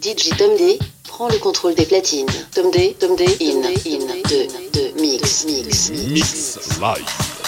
DJ Tom D prend le contrôle des platines. Tom D, Tom D, in, in, de, de, mix, mix, mix live.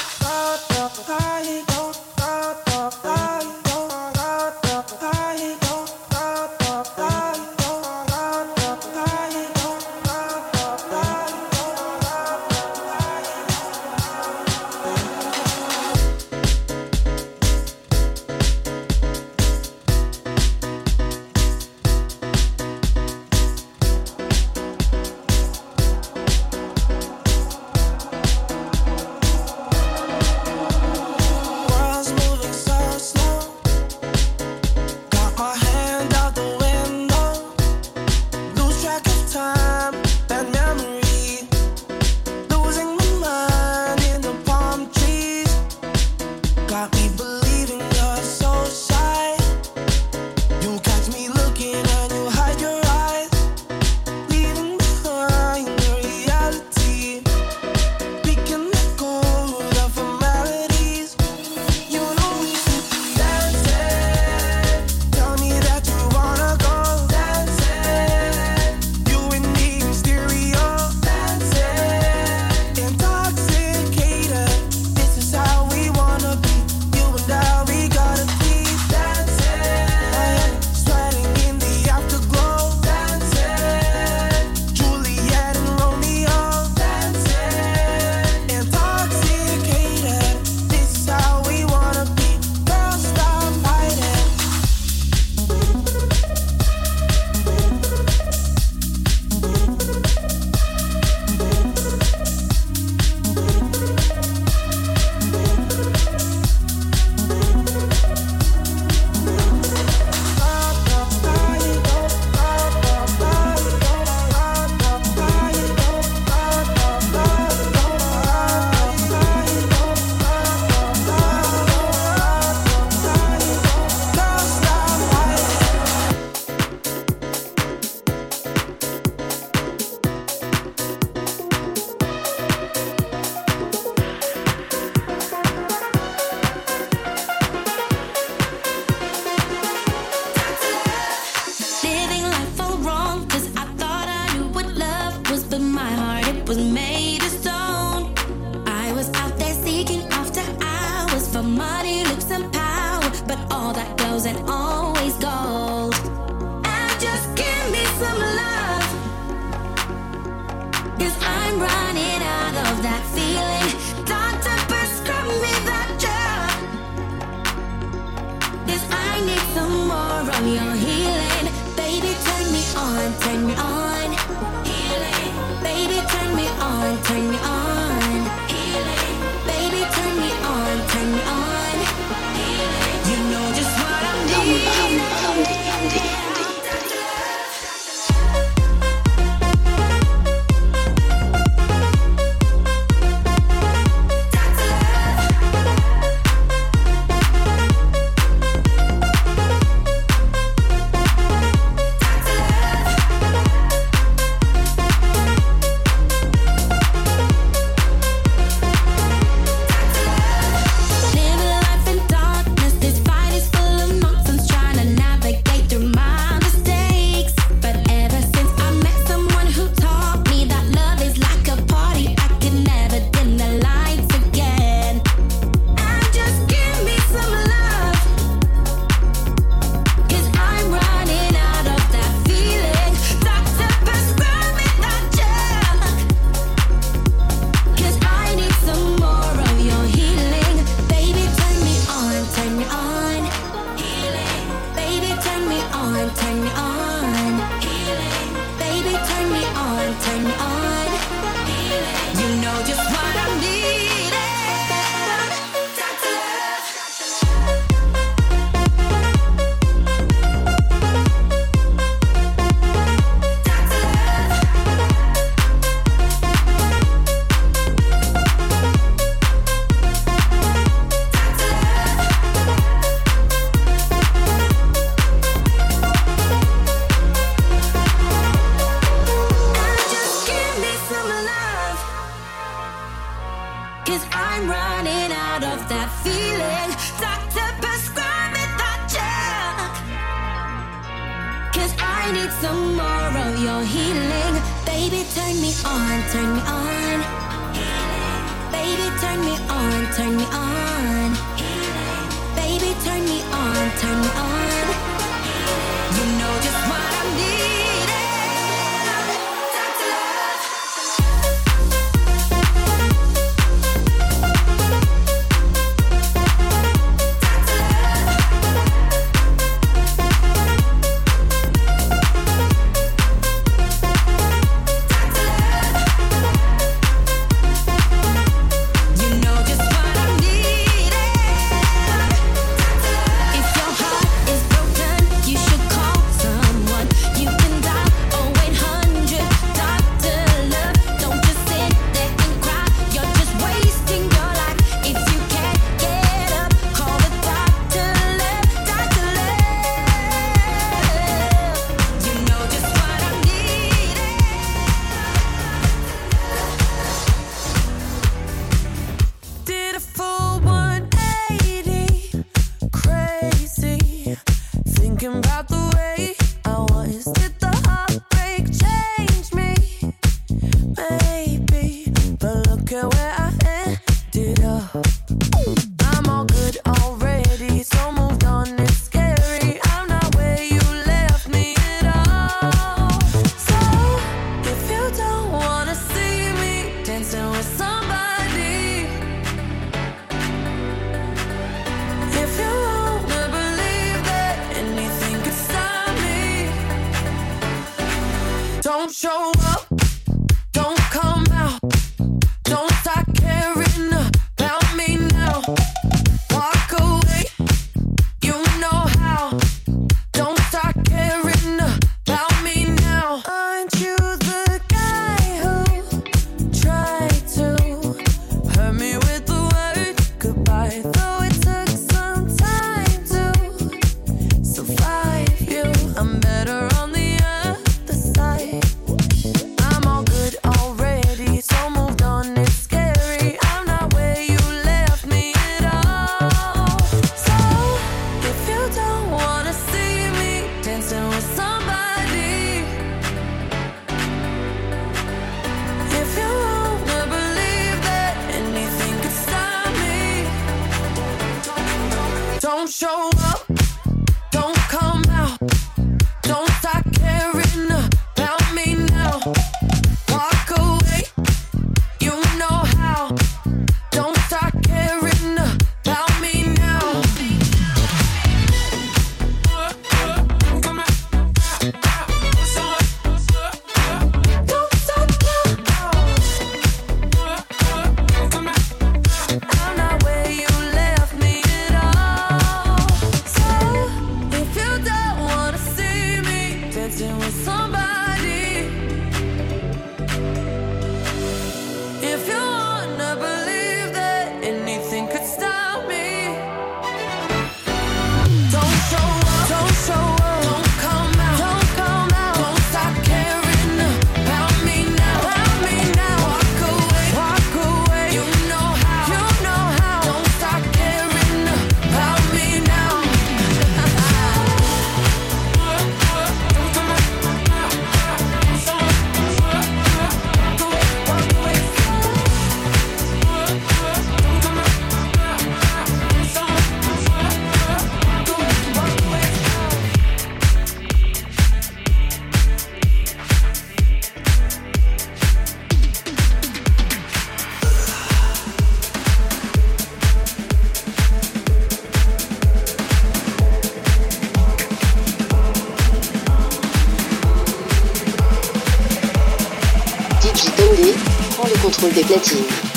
Des platines.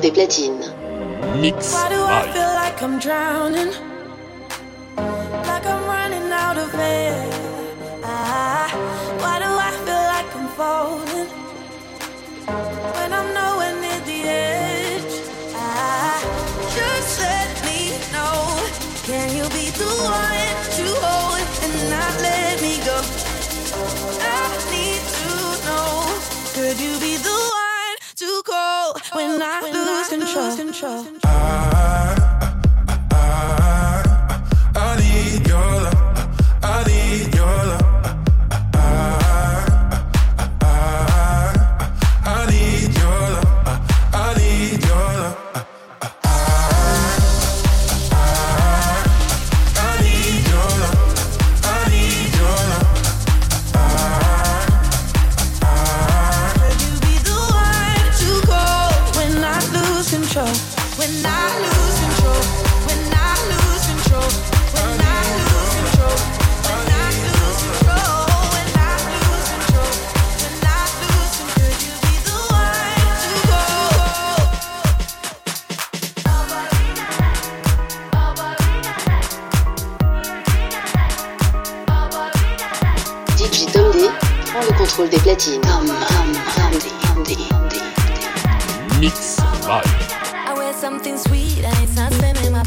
des platines. Mix. Why do I feel like I'm drowning? sure. DJ Dundee prend le contrôle des platines. Mix Vibe. I wear something sweet and it's not spending my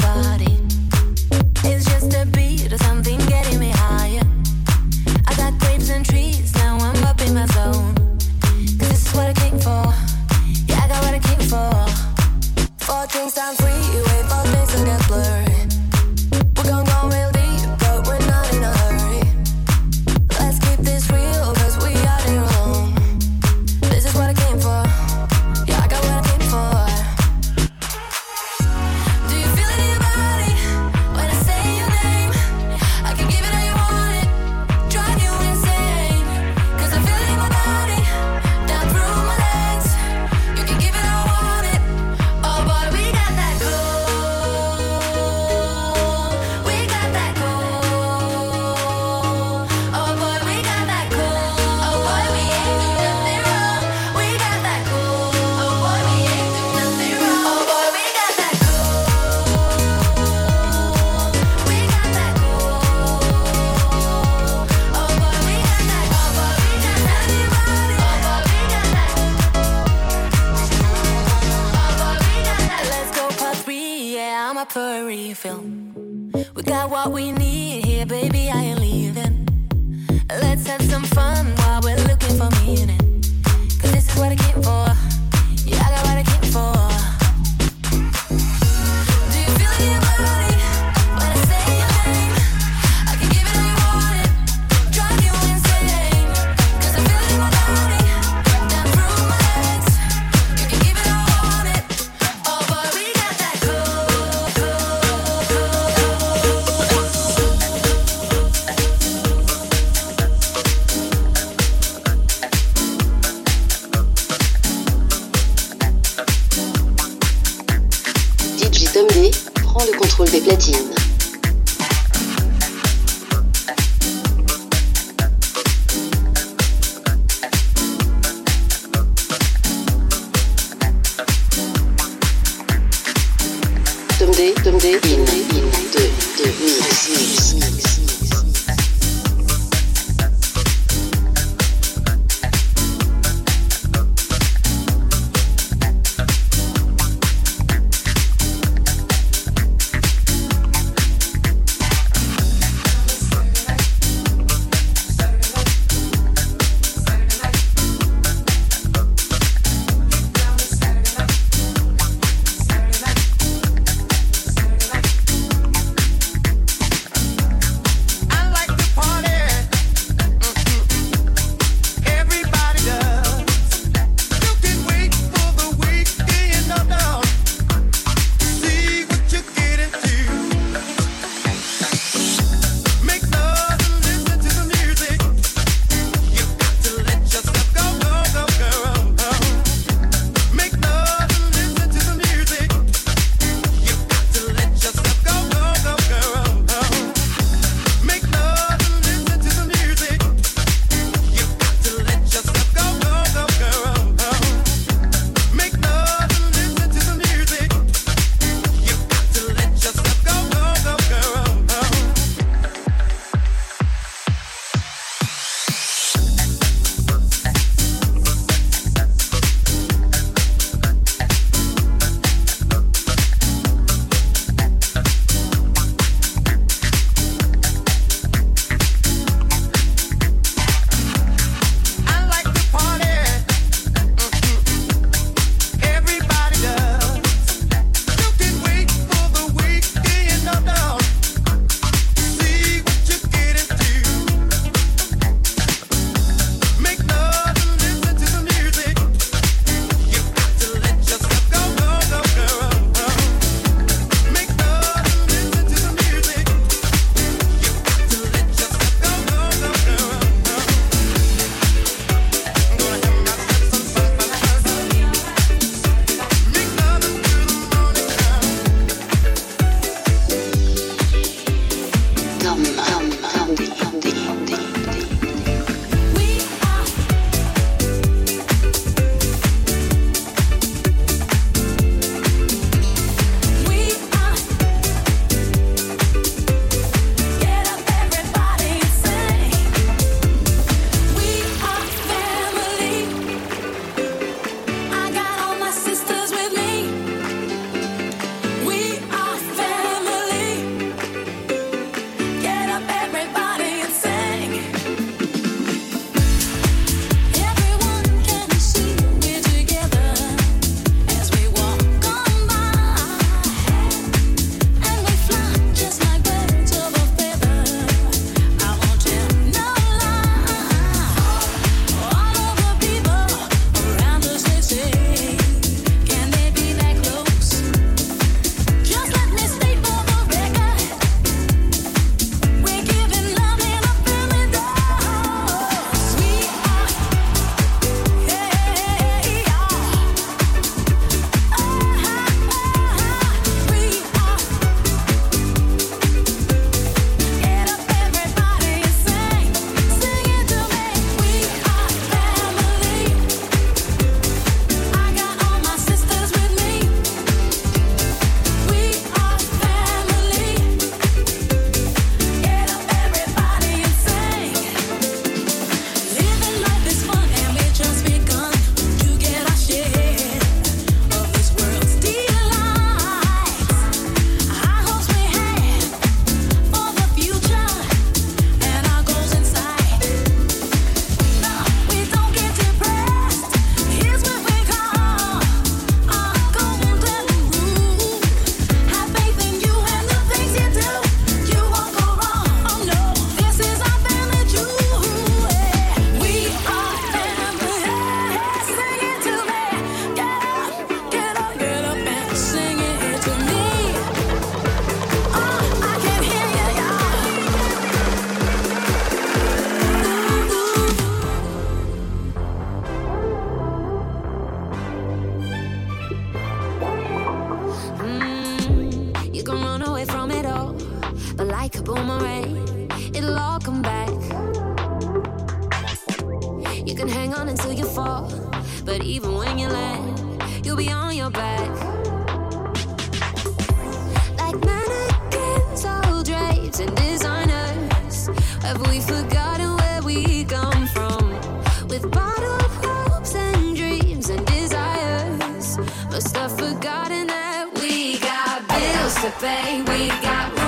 bills we got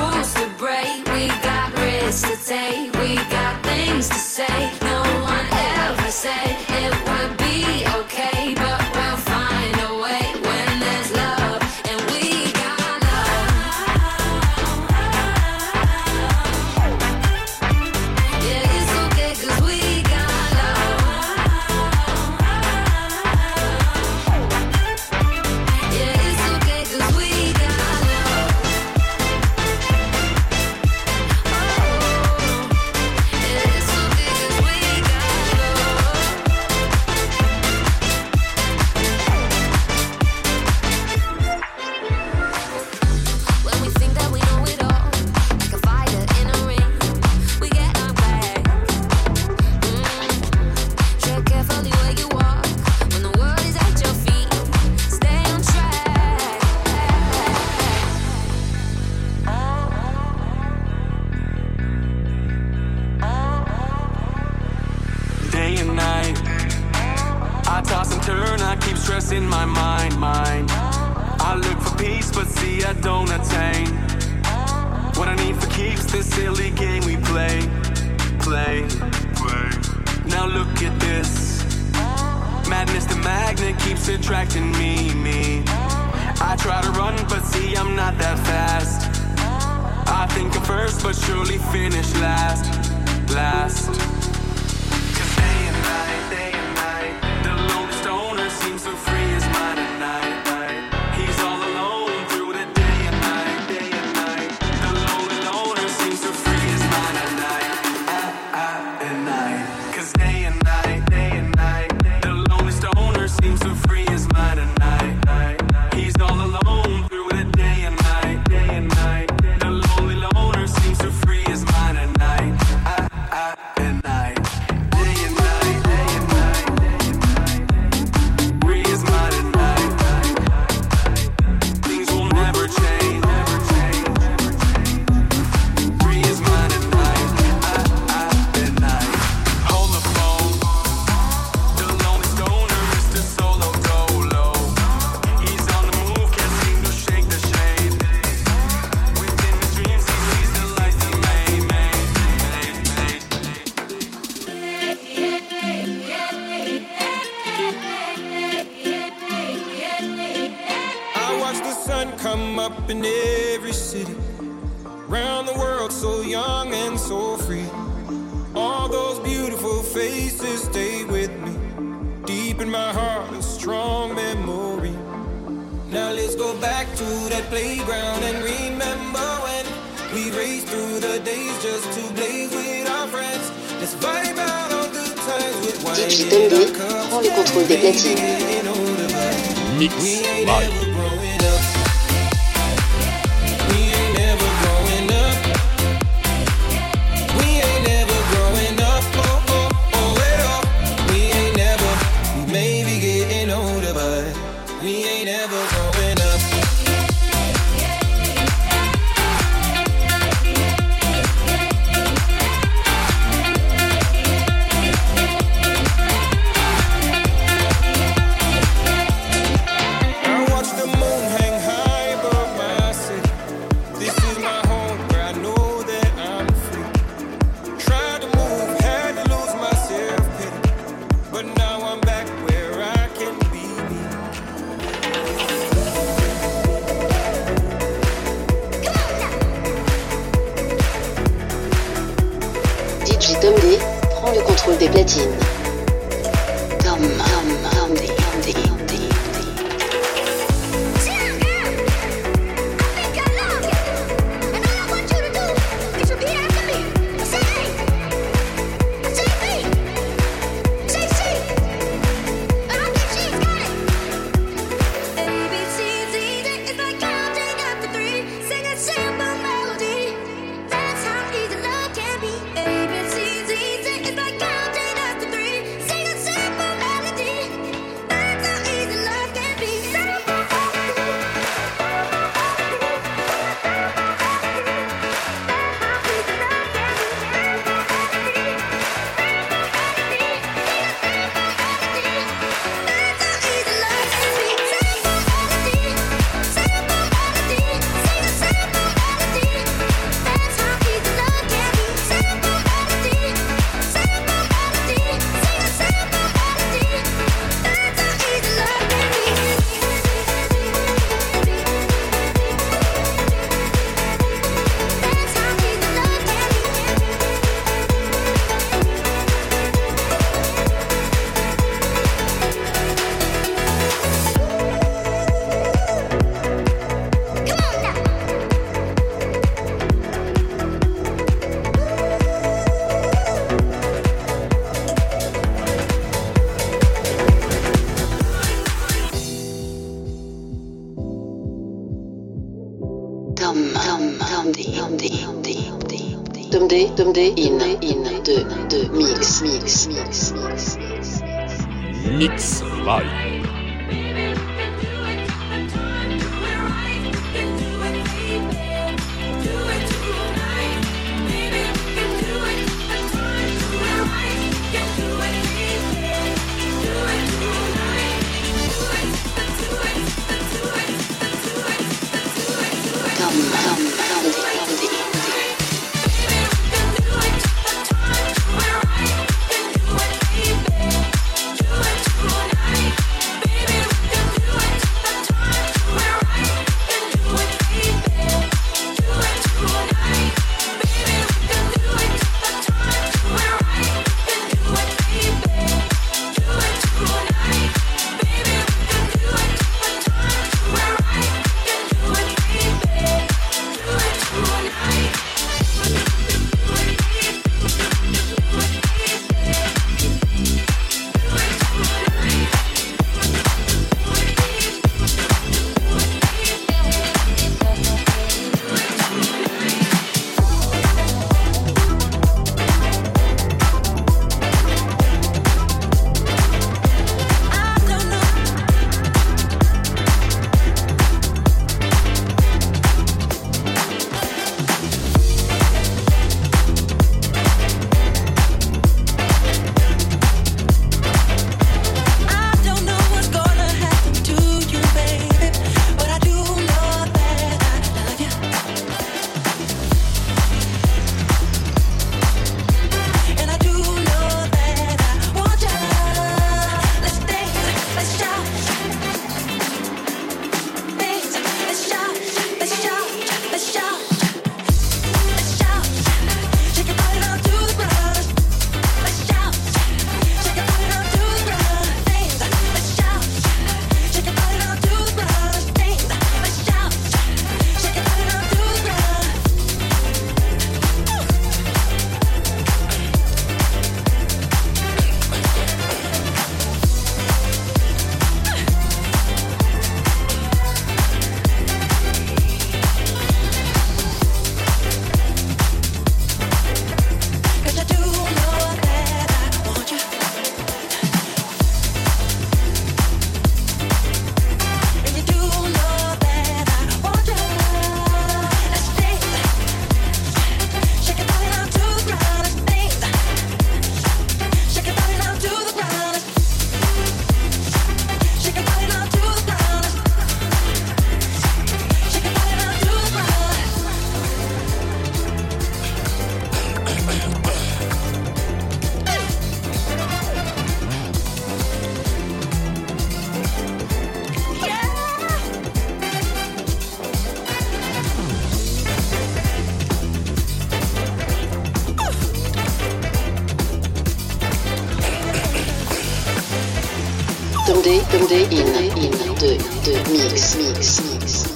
Dundé, Dundé, inne, inne, du, du, mix, mix, mix.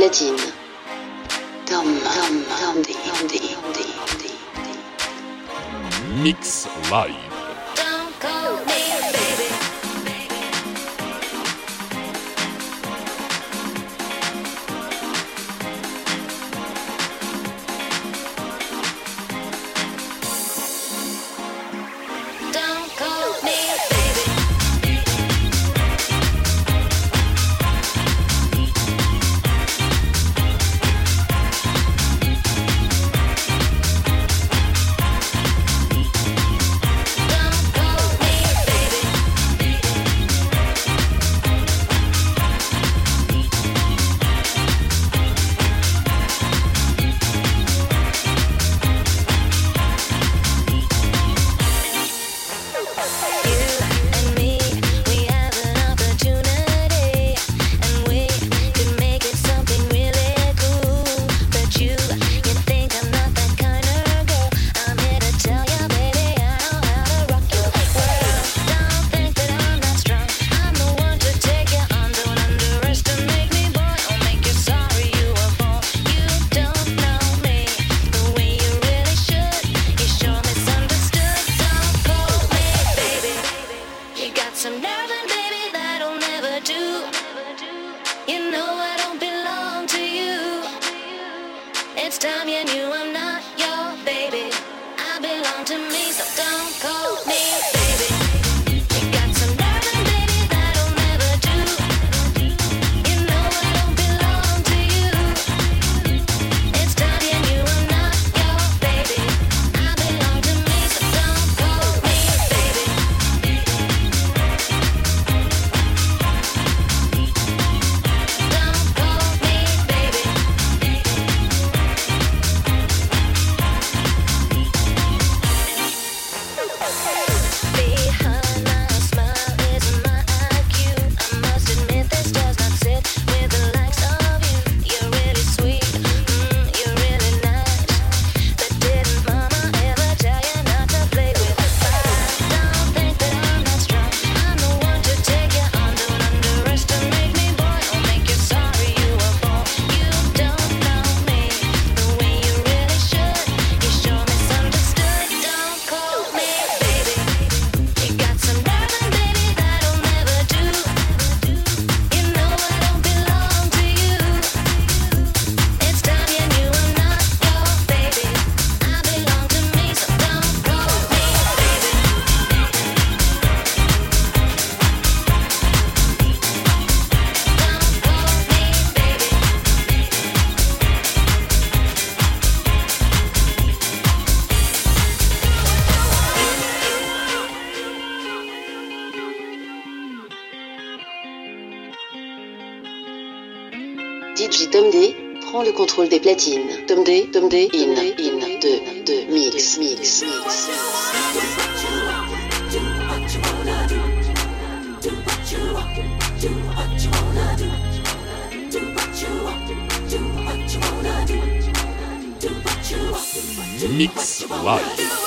Le contrôle des platines. Tom, Tom, Tom D, Tom D, Tom D, Tom D, Tom D. Mix Live. Don't DJ Tom D prend le contrôle des platines. Tom D, Tom D, in, in, 2, 2, mix, mix, mix. Mix Live.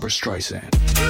Barbra Streisand.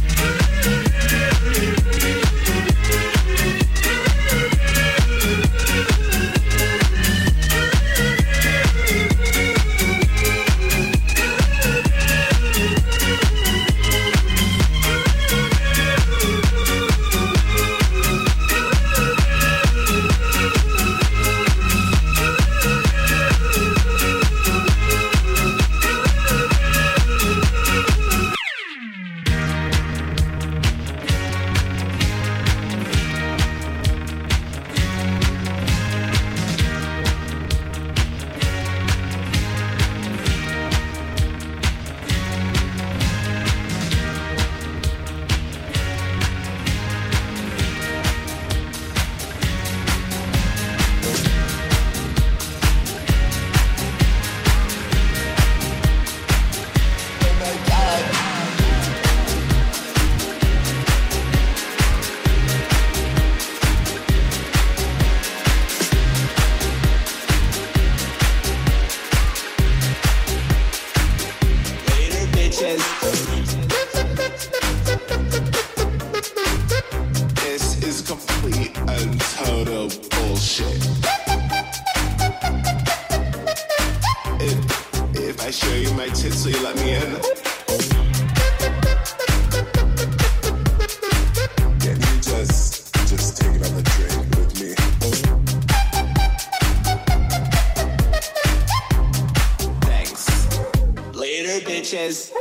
complete total bullshit. If, if I show you my tits, will you let me in? Can you just, just take another drink with me? Thanks. Later, bitches.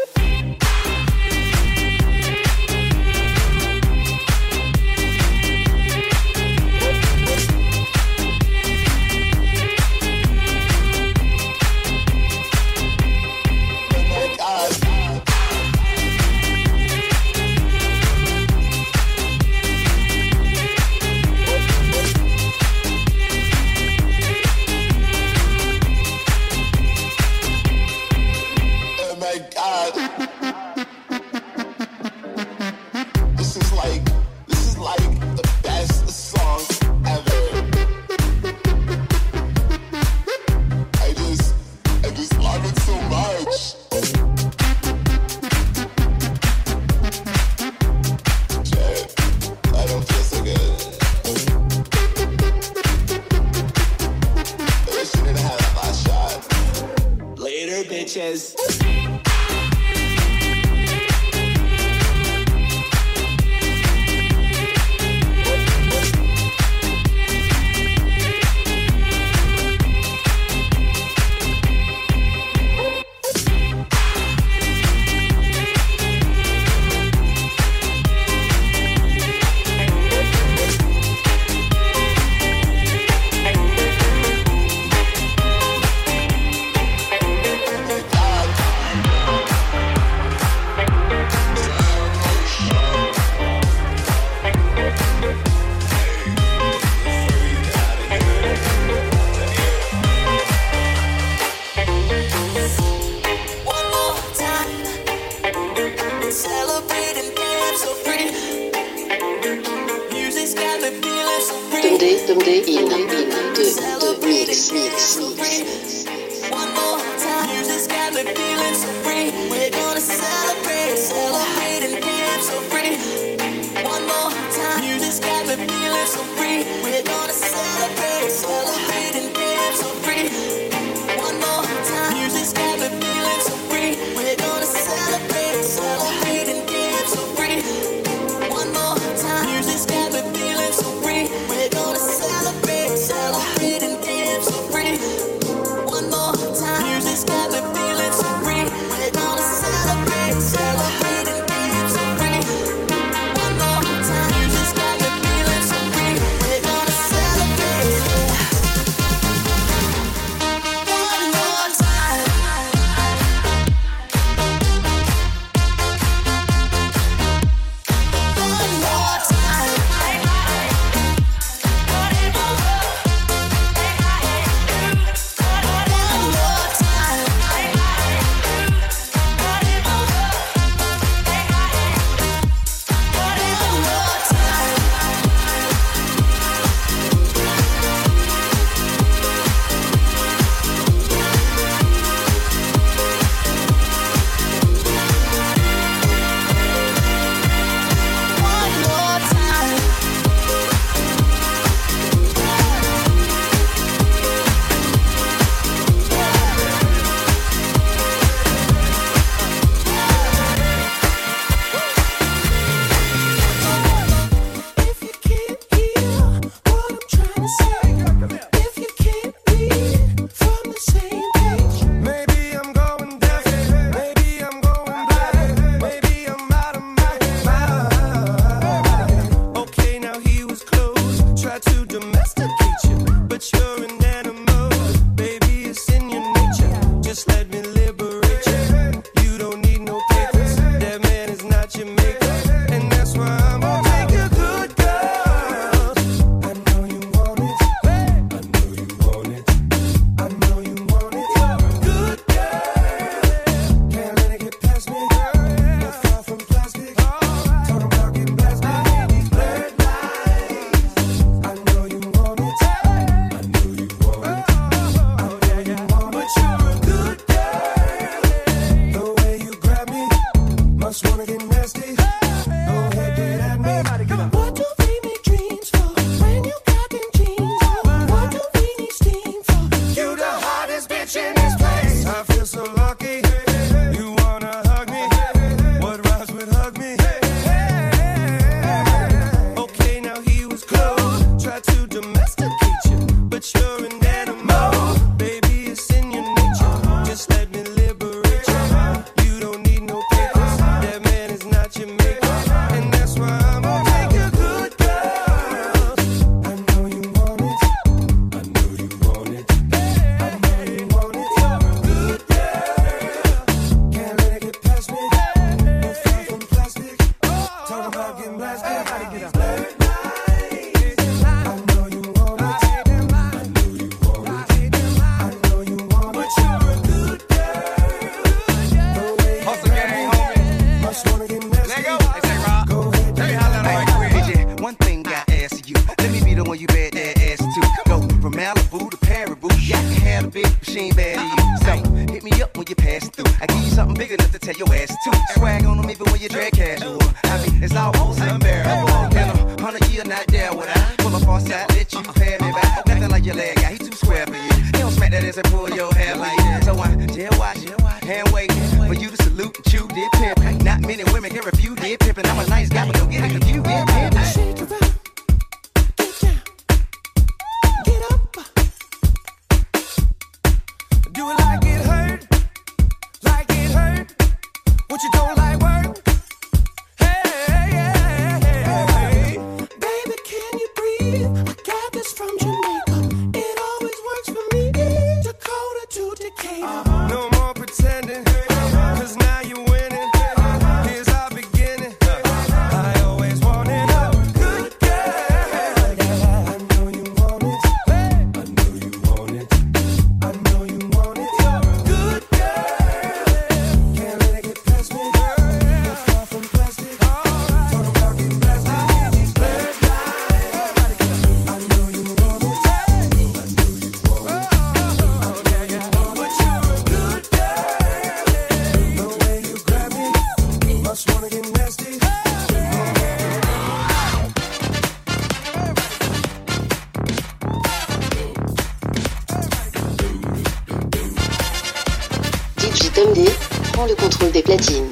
le contrôle des platines.